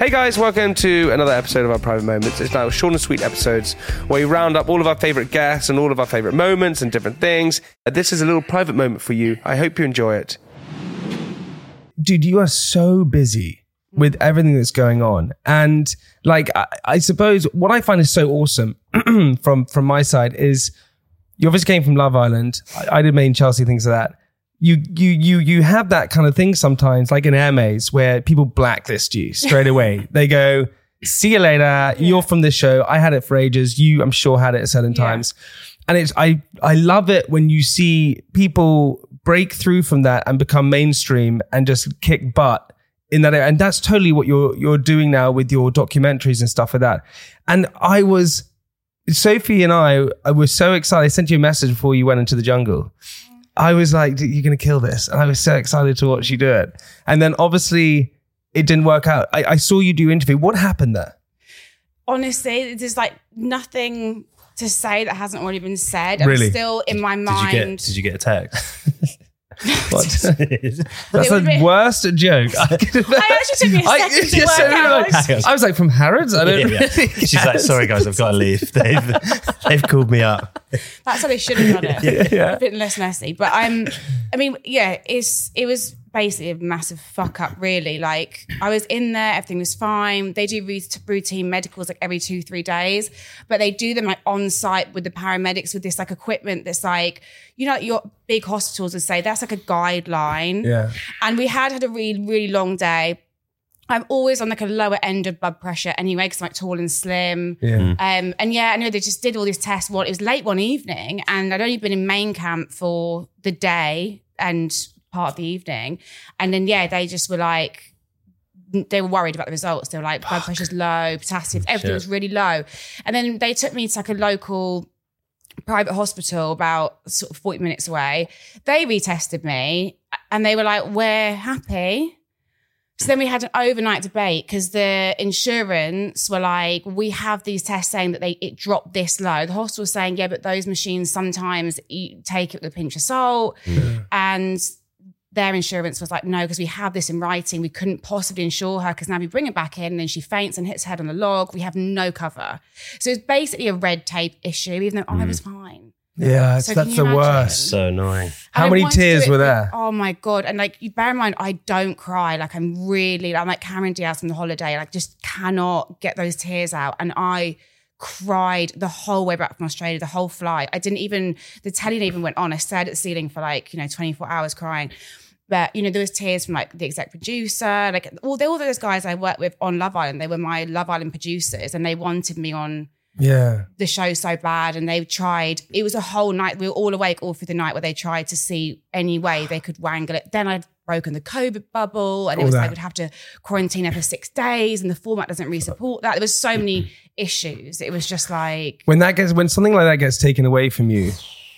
Hey guys, welcome to another episode of our Private Moments. It's now short and sweet episodes where we round up all of our favorite guests and all of our favorite moments and different things. Uh, This is a little private moment for you. I hope you enjoy it. Dude, you are so busy with everything that's going on. And like, I, I suppose what I find is so awesome from, from my side is you obviously came from Love Island. I, I did main Chelsea, things like that. You, you, you, you have that kind of thing sometimes, like in Hermes, where people blacklist you straight away. they go, see you later. You're from this show. I had it for ages. You, I'm sure, had it at certain times. And it's, I, I love it when you see people break through from that and become mainstream and just kick butt in that area. And that's totally what you're, you're doing now with your documentaries and stuff like that. And I was, Sophie and I, I was so excited. I sent you a message before you went into the jungle. I was like, you're going to kill this. And I was so excited to watch you do it. And then obviously it didn't work out. I, I saw you do interview. What happened there? honestly, there's like nothing to say that hasn't already been said. Really? I'm still in my Did you mind. get Did you get a text? What? That's the be- worst joke. I, could have- I actually took me a I- second to yeah, work so I. out. I was like, from Harrods? I don't Yeah, yeah. really She's like, sorry guys, I've got to leave. They've they've called me up. That's how they should have done it. Yeah. A bit less messy. But I'm I mean, yeah, it's it was basically a massive fuck up, really. Like I was in there, everything was fine. They do routine medicals like every two, three days, but they do them like on site with the paramedics with this like equipment that's like, you know, your big hospitals would say that's like a guideline. Yeah. And we had had a really, really long day. I'm always on like a lower end of blood pressure anyway, because I'm like tall and slim. Yeah. Um, and yeah, I know they just did all these tests. Well, it was late one evening, and I'd only been in main camp for the day and part of the evening. And then yeah, they just were like, they were worried about the results. They were like, blood pressure's low, potassium, everything Shit. was really low. And then they took me to like a local private hospital about sort of 40 minutes away. They retested me and they were like, we're happy. So then we had an overnight debate because the insurance were like, we have these tests saying that they it dropped this low. The hospital was saying, yeah, but those machines sometimes you take it with a pinch of salt. And their insurance was like, no, because we have this in writing. We couldn't possibly insure her because now we bring her back in and then she faints and hits her head on the log. We have no cover. So it's basically a red tape issue, even though I mm. was fine. Yeah. So that's the imagine? worst. So annoying. How And I many wanted to do tears were for- there? Oh my god! And like, you bear in mind, I don't cry. Like, I'm really, I'm like Cameron Diaz from the holiday. Like, just cannot get those tears out. And I cried the whole way back from Australia, the whole flight. I didn't even. The telly even went on. I stared at the ceiling for like you know 24 hours crying. But you know, there was tears from like the exec producer, like all, the, all those guys I worked with on Love Island. They were my Love Island producers, and they wanted me on Yeah. the show so bad and they tried it was a whole night we were all awake all through the night where they tried to see any way they could wangle it then i'd broken the COVID bubble, and it was that. like we'd have to quarantine her for six days, and the format doesn't really support that. There was so many issues. It was just like when that gets when something like that gets taken away from you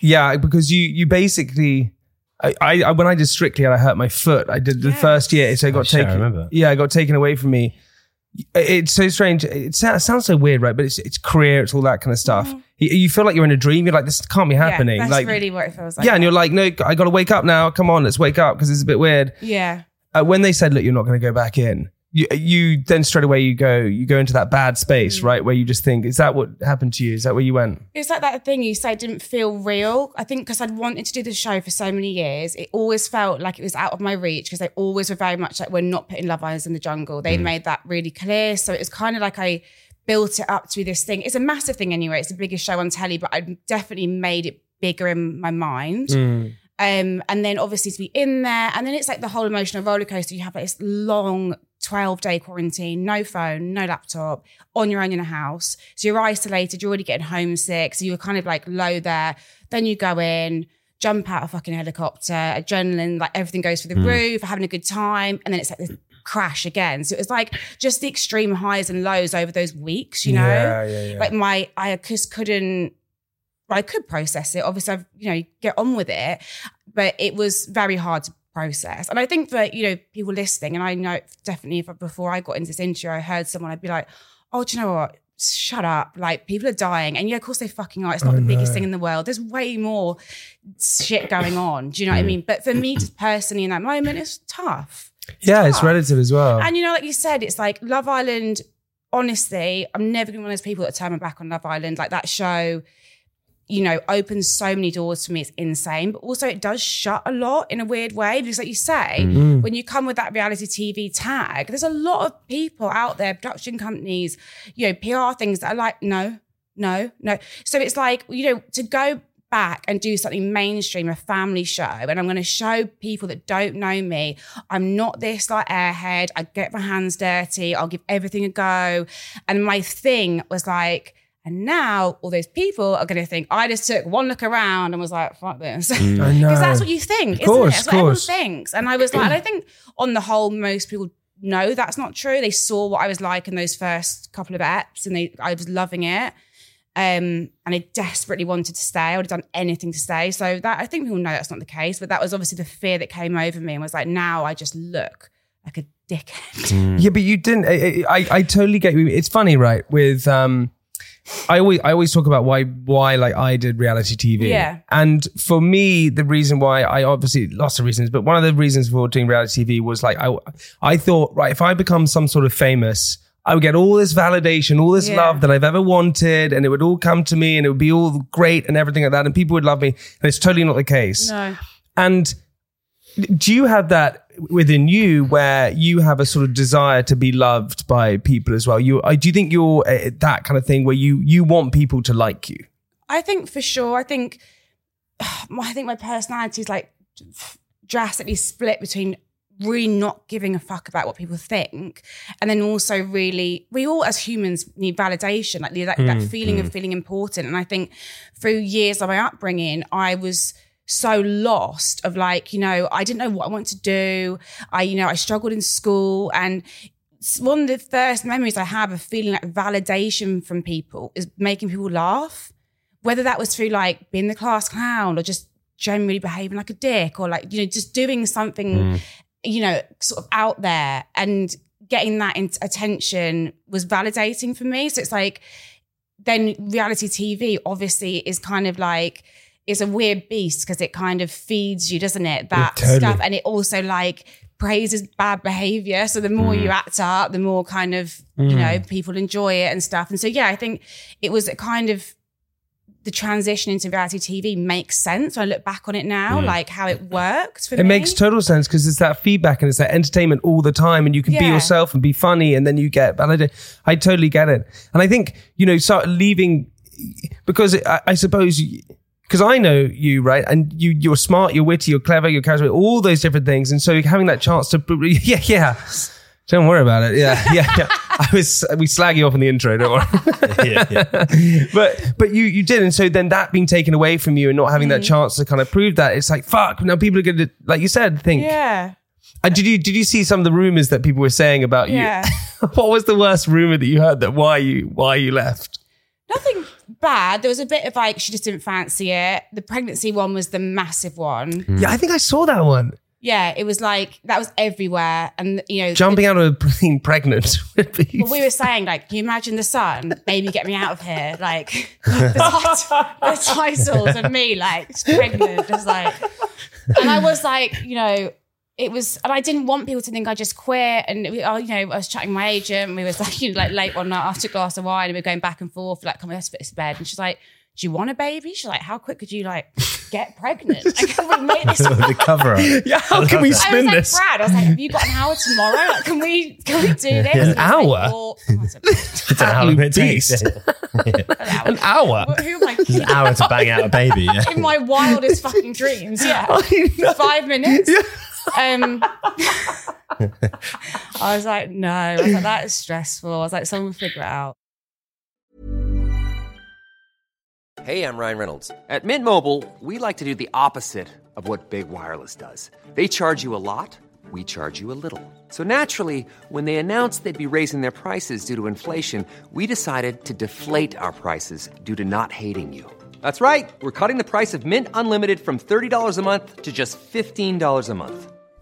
yeah because you you basically I, I I- when I did Strictly and I hurt my foot. I did the Yes. first year, so it got Oh, shit, I taken. remember. Yeah, it got taken away from me. It's so strange. It sounds, sounds so weird, right? But it's it's career, it's all that kind of stuff. You, you feel like you're in a dream. You're like, this can't be happening. Mm-hmm. Yeah, that's like, really what it feels like. yeah, and you're like, no, I got to wake up now. Come on, let's wake up because it's a bit weird. yeah. Uh, when they said, look, you're not going to go back in, you, you then straight away you go, you go into that bad space, Mm. right? Where you just think, is that what happened to you? Is that where you went? It's like that thing you say didn't feel real. I think because I'd wanted to do the show for so many years, it always felt like it was out of my reach because they always were very much like, we're not putting Love Islands in the jungle. They made that really clear. So it was kind of like I built it up to be this thing. It's a massive thing anyway. It's the biggest show on telly, but I definitely made it bigger in my mind. Um, and then obviously to be in there, and then it's like the whole emotional roller coaster. You have like this long 12 day quarantine, no phone, no laptop, on your own in a house. So you're isolated, you're already getting homesick. So you're kind of like low there. Then you go in, jump out a fucking helicopter, adrenaline, like everything goes through the hmm. roof, having a good time. And then it's like this crash again. So it was like just the extreme highs and lows over those weeks, you know? Yeah, yeah, yeah. Like my, I just couldn't, I could process it. Obviously, I've, you know, get on with it, but it was very hard to process. And I think that, you know, people listening, and I know definitely if before I got into this interview, I heard someone, I'd be like, oh, do you know what? Shut up. Like, people are dying. And yeah, of course they fucking are. It's not the biggest thing in the world. There's way more shit going on. Do you know what I mean? But for me, just personally in that moment, it's tough. yeah, it's relative as well. And you know, like you said, it's like Love Island. Honestly, I'm never gonna be one of those people that turn my back on Love Island. Like that show, you know, opens so many doors for me. It's insane, but also it does shut a lot in a weird way. Because, like you say, mm. when you come with that reality TV tag, there's a lot of people out there, production companies, you know, PR things that are like, no, no, no. So it's like, you know, to go back and do something mainstream, a family show, and I'm going to show people that don't know me, I'm not this like airhead. I get my hands dirty. I'll give everything a go. And my thing was like, and now all those people are going to think I just took one look around and was like, fuck this. Because that's what you think, isn't course, it? That's of what everyone thinks. And I was like, and I think on the whole, most people know that's not true. They saw what I was like in those first couple of apps and they I was loving it. Um, and I desperately wanted to stay. I would have done anything to stay. So that I think people know that's not the case, but that was obviously the fear that came over me and was like, now I just look like a dickhead. Yeah, but you didn't. I, I, I totally get you. It's funny, right? With um, I always I always talk about why why like I did reality TV. Yeah. And for me, the reason why I obviously lots of reasons, but one of the reasons for doing reality TV was like I I thought right if I become some sort of famous. I would get all this validation, all this Yeah. love that I've ever wanted, and it would all come to me, and it would be all great and everything like that, and people would love me. And it's totally not the case. No. And do you have that within you where you have a sort of desire to be loved by people as well? You, I do you think you're uh, that kind of thing where you you want people to like you? I think for sure. I think I think my personality is like drastically split between really not giving a fuck about what people think and then also really we all as humans need validation like that, that mm. feeling of mm. feeling important and i think through years of my upbringing i was so lost of like you know i didn't know what i want to do. I you know i struggled in school. And one of the first memories i have of feeling like validation from people is making people laugh. Whether that was through like being the class clown or just generally behaving like a dick or like you know just doing something hmm. you know sort of out there and getting that in- attention was validating for me. So it's like then reality tv obviously is kind of like it's a weird beast because it kind of feeds you doesn't it that totally. stuff and it also like praises bad behavior so the more you mm. act up the more kind of you mm. know people enjoy it and stuff and so yeah i think it was a kind of the transition into reality TV makes sense. When I look back on it now, mm. like how it worked for It me. makes total sense because it's that feedback and it's that entertainment all the time, and you can be yourself and be funny, and then you get validated. I totally get it, and I think you know, start leaving because I, I suppose. Because I know you, right? And you, you're smart, you're witty, you're clever, you're charismatic, all those different things. And so having that chance to, yeah, yeah. Don't worry about it. Yeah, yeah, yeah. I was, we slag you off in the intro, don't worry. yeah, yeah. but but you you did, and so then that being taken away from you and not having that Mm. chance to kind of prove that, it's like fuck. Now people are going to, like you said, think yeah. And did you did you see some of the rumors that people were saying about Yeah. you? what was the worst rumor that you heard that why you why you left? Nothing bad. There was a bit of like she just didn't fancy it. The pregnancy one was the massive one. Hmm. Yeah, I think I saw that one. Yeah, it was like that was everywhere, and you know, Jumping out of being pregnant. would be- But we were saying, like, can you imagine the sun? Baby, get me out of here. Like, the, tit- the titles of me, like, pregnant, just like. And I was like, you know, it was, and I didn't want people to think I just quit. And, we, oh, you know, I was chatting with my agent. And we was like, you know, like late one night after a glass of wine, and we were going back and forth, like, come on, let's put this to bed. And she's like, do you want a baby? She's like, how quick could you, like, get pregnant? Like, can we make this the cover up. yeah, how can we I was spin like, this? Brad, I was like, have you got an hour tomorrow? Like, can we can we do this? An he like, hour? well, oh, I said, I don't know how long it takes. Beast. An hour. Who am I An hour to bang out a baby. Yeah. in my wildest fucking dreams? Yeah, five minutes. Um, I was like, no. I was like, that is stressful. I was like, someone figure it out. Hey, I'm Ryan Reynolds. At Mint Mobile, we like to do the opposite of what Big Wireless does. They charge you a lot, we charge you a little. So naturally, when they announced they'd be raising their prices due to inflation, we decided to deflate our prices due to not hating you. That's right. We're cutting the price of Mint Unlimited from $30 a month to just $15 a month.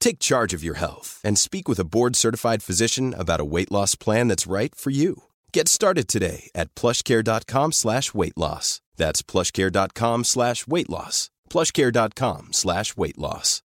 Take charge of your health and speak with a board-certified physician about a weight loss plan that's right for you. Get started today at plushcare.com slash weight loss. That's plushcare.com slash weight loss. plushcare.com slash weight loss.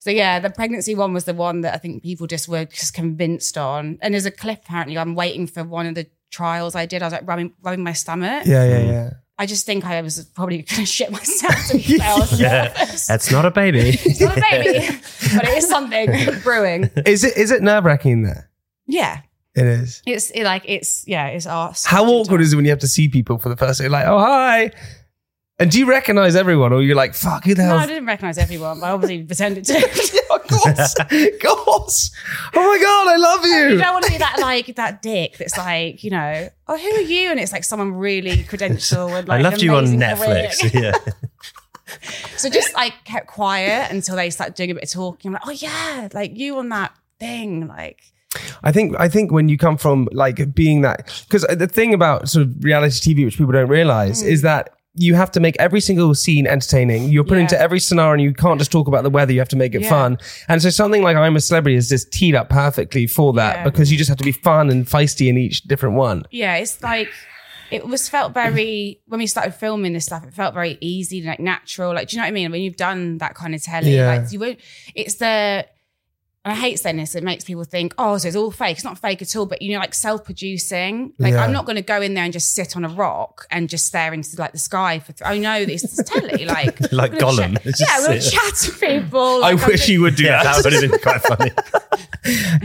So yeah, the pregnancy one was the one that I think people just were just convinced on. And there's a clip apparently. I'm waiting for one of the trials I did. I was like rubbing, rubbing my stomach. Yeah, yeah, yeah. I just think I was probably going to shit myself. To be fair. Yeah. That's not a baby. It's not a baby, but it is something brewing. Is it is it nerve wracking there? Yeah, It is. it's it, like it's yeah, it's arse. How awkward is it when you have to see people for the first time? Like, oh hi. And do you recognize everyone, or you're like, fuck, who the hell?" No, I didn't recognize everyone, but I obviously pretended to. Of course, of course. Oh my god, I love you you. don't want to be that like that dick that's like, you know, oh, who are you? And it's like someone really credential and like I loved you on Netflix. Yeah. So just like kept quiet until they started doing a bit of talking. I'm like, oh yeah, like you on that thing, like I think I think when you come from like being that because the thing about sort of reality TV which people don't realize Hmm. is that you have to make every single scene entertaining. You're put Yeah. into every scenario and you can't just talk about the weather. You have to make it Yeah. fun. And so something like I'm a Celebrity is just teed up perfectly for that Yeah. because you just have to be fun and feisty in each different one. yeah, it's like it was felt very when we started filming this stuff. It felt very easy, like natural. Like, do you know what I mean? When you've done that kind of telly, Yeah. like you won't. It's the I hate saying this. It makes people think, oh, so it's all fake. It's not fake at all. But you know, like self-producing. Like Yeah. I'm not going to go in there and just sit on a rock and just stare into like the sky for. Th- I know this is telly. Like Like Gollum. Just yeah, I'm going to chat to people. I Like, I'm wish just- you would do Yeah, that. that would have been quite funny.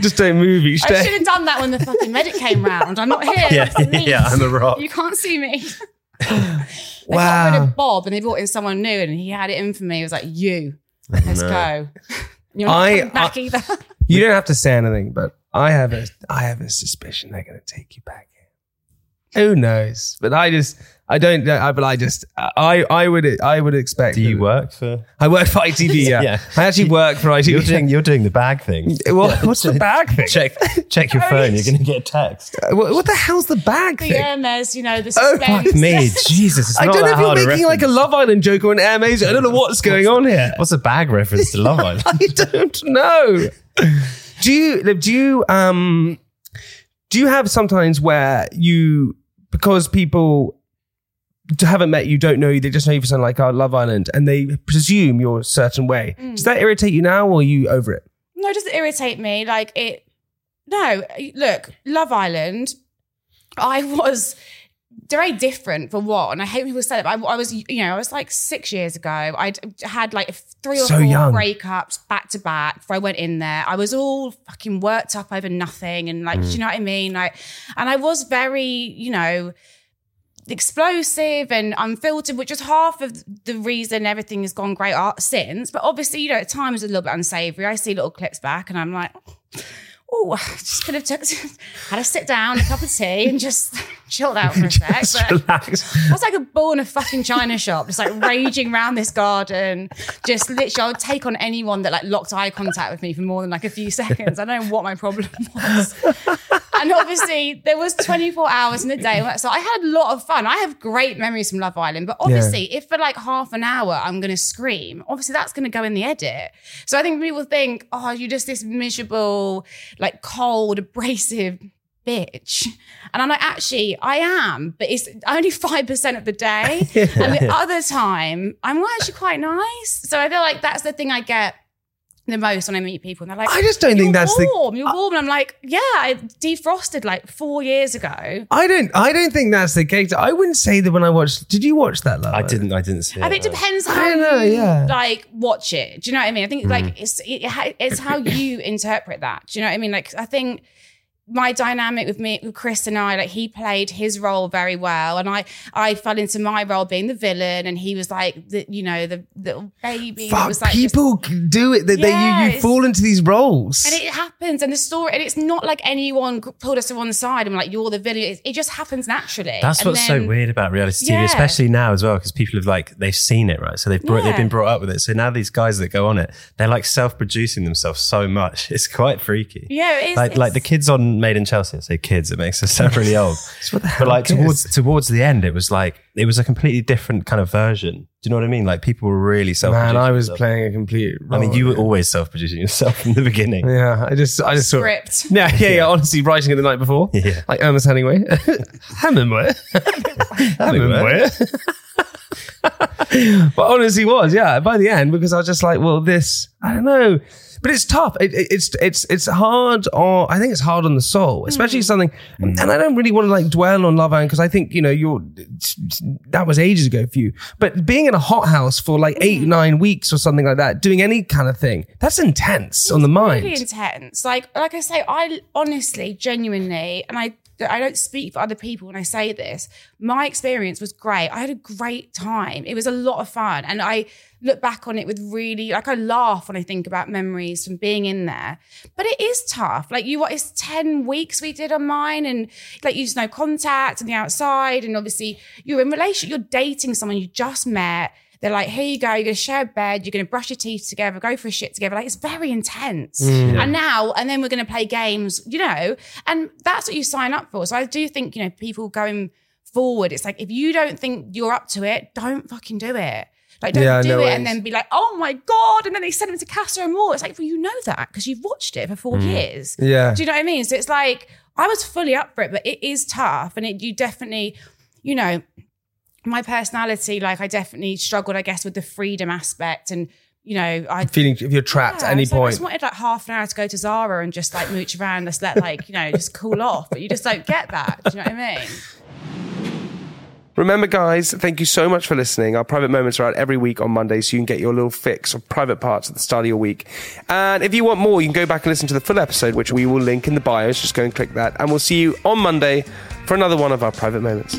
just don't move each I should have done that when the fucking medic came round. I'm not here. Yeah, me. yeah, I'm a rock. You can't see me. They got rid Wow. of Bob and they brought in someone new and he had it in for me. He was like, you, oh, let's go. You're not I- back I- either. You don't have to say anything, but I have a I have a suspicion they're going to take you back in. Who knows? But I just I don't. I, but I just I I would I would expect. Do you that- work for? I work for ITV. Yeah, Yeah. I actually work for ITV. You're doing you're doing the bag thing. What- what's the bag thing? Check check your phone. You're going to get a text. Uh, what, what the hell's the bag thing? The thing? Hermes, you know, the Oh, suspense. Fuck me, Jesus! It's I don't know that if you're hard a making like a. Love Island joke or an Hermes. I don't know what's going on here. What's a bag reference to Love Island? I don't know. do you do you um do you have sometimes where you because people haven't met you, don't know you, they just know you for something like our Love Island, and they presume you're a certain way. Mm. Does that irritate you now, or are you over it? No, it doesn't irritate me. Like it. No, look, Love Island. I was very different for what, and I hate people say that. But I, I was, you know, I was like six years ago. I had like three or So four young. breakups back to back before I went in there. I was all fucking worked up over nothing, and like, do you know what I mean? Like, and I was very, you know, explosive and unfiltered, which is half of the reason everything has gone great art since. But obviously, you know, at times a little bit unsavory. I see little clips back and I'm like, oh, just could have took, had a sit down, a cup of tea, and just chilled out for a sec. Just But relax. I was like a bull in a fucking china shop, just like raging around this garden. Just literally, I would take on anyone that like locked eye contact with me for more than like a few seconds. I don't know what my problem was. And obviously, there was 24 hours in a day. So I had a lot of fun. I have great memories from Love Island. But obviously, if for like half an hour I'm going to scream, obviously that's going to go in the edit. So I think people think, oh, you're just this miserable, like cold, abrasive bitch. And I'm like, actually, I am, but it's only 5% of the day. And the other time, I'm actually quite nice. So I feel like that's the thing I get the most when I meet people. And they're like, I just don't think "You're that's the- warm. You're warm. And I'm like, yeah, I defrosted like four years ago. I don't. I don't think that's the case. I wouldn't say that when I watched. Did you watch that? Love I didn't. I didn't see I it. think it depends I how don't know, you yeah. like watch it. Do you know what I mean? I think Mm. like it's it, it's how you interpret that. Do you know what I mean? Like I think my dynamic with me with Chris and I, like he played his role very well, and I I fell into my role being the villain, and he was like the you know the little baby. Fuck, was like just- people do it. That they you, you fall into these roles. and it happens, and the story, and it's not like anyone pulled us to one side and like you're the villain. It, it just happens naturally. That's And what's then- so weird about reality TV, Yeah. especially now as well, because people have like they've seen it, right? So they've brought, they've been brought up with it. So now these guys that go on it, they're like self-producing themselves so much. It's quite freaky. Yeah, it is. like like the kids on Made in Chelsea. I say kids, it makes us sound really old. what the but like kids? towards towards the end, it was like it was a completely different kind of version. Do you know what I mean? Like people were really self-producing. Man, I was themselves. playing a complete. I mean, you were always self-producing yourself from the beginning. Yeah, I just, I just saw. Script. Yeah, yeah, yeah. Honestly, writing it the night before, Yeah. like Ernest Hemingway. Hemingway. Hemingway. but honestly, was yeah. By the end, because I was just like, well, this, I don't know, but it's tough. It, it- it's it's it's hard. Or I think it's hard on the soul, especially mm. something. Mm. And I don't really want to like dwell on Love Island because I think you know you're that was ages ago for you. But being in a hothouse for like eight mm. nine weeks or something like that, doing any kind of thing, that's intense on the mind. really intense. Like, like I say, I honestly, genuinely, and I, I don't speak for other people when I say this. My experience was great. I had a great time. It was a lot of fun, and I look back on it with really, like, I laugh when I think about memories from being in there. But it is tough. Like, you, what? It's ten weeks we did on mine, and like, you just no contact and the outside, and obviously you're in relation, you're dating someone you just met. They're like, here you go, you're gonna share a bed, you're gonna brush your teeth together, go for a shit together. Like it's very intense. And now, and then we're gonna play games, you know, and that's what you sign up for. So I do think, you know, people going forward, it's like if you don't think you're up to it, don't fucking do it. Like don't Yeah, do no it ways. and then be like, oh my God. And then they send them to Casa Amor. It's like, well, you know that because you've watched it for four mm. years. Yeah. Do you know what I mean? So it's like I was fully up for it, but it is tough, and it you definitely, you know, my personality, like I definitely struggled, I guess, with the freedom aspect, and you know, I. Feeling if you're trapped Yeah, at any like, I just wanted like half an hour to go to Zara and just like mooch around, just let like you know, just cool off. But you just don't get that. Do you know what I mean? Remember, guys, thank you so much for listening. Our private moments are out every week on Monday, so you can get your little fix of private parts at the start of your week. And if you want more, you can go back and listen to the full episode, which we will link in the bios. Just go and click that. And we'll see you on Monday for another one of our private moments.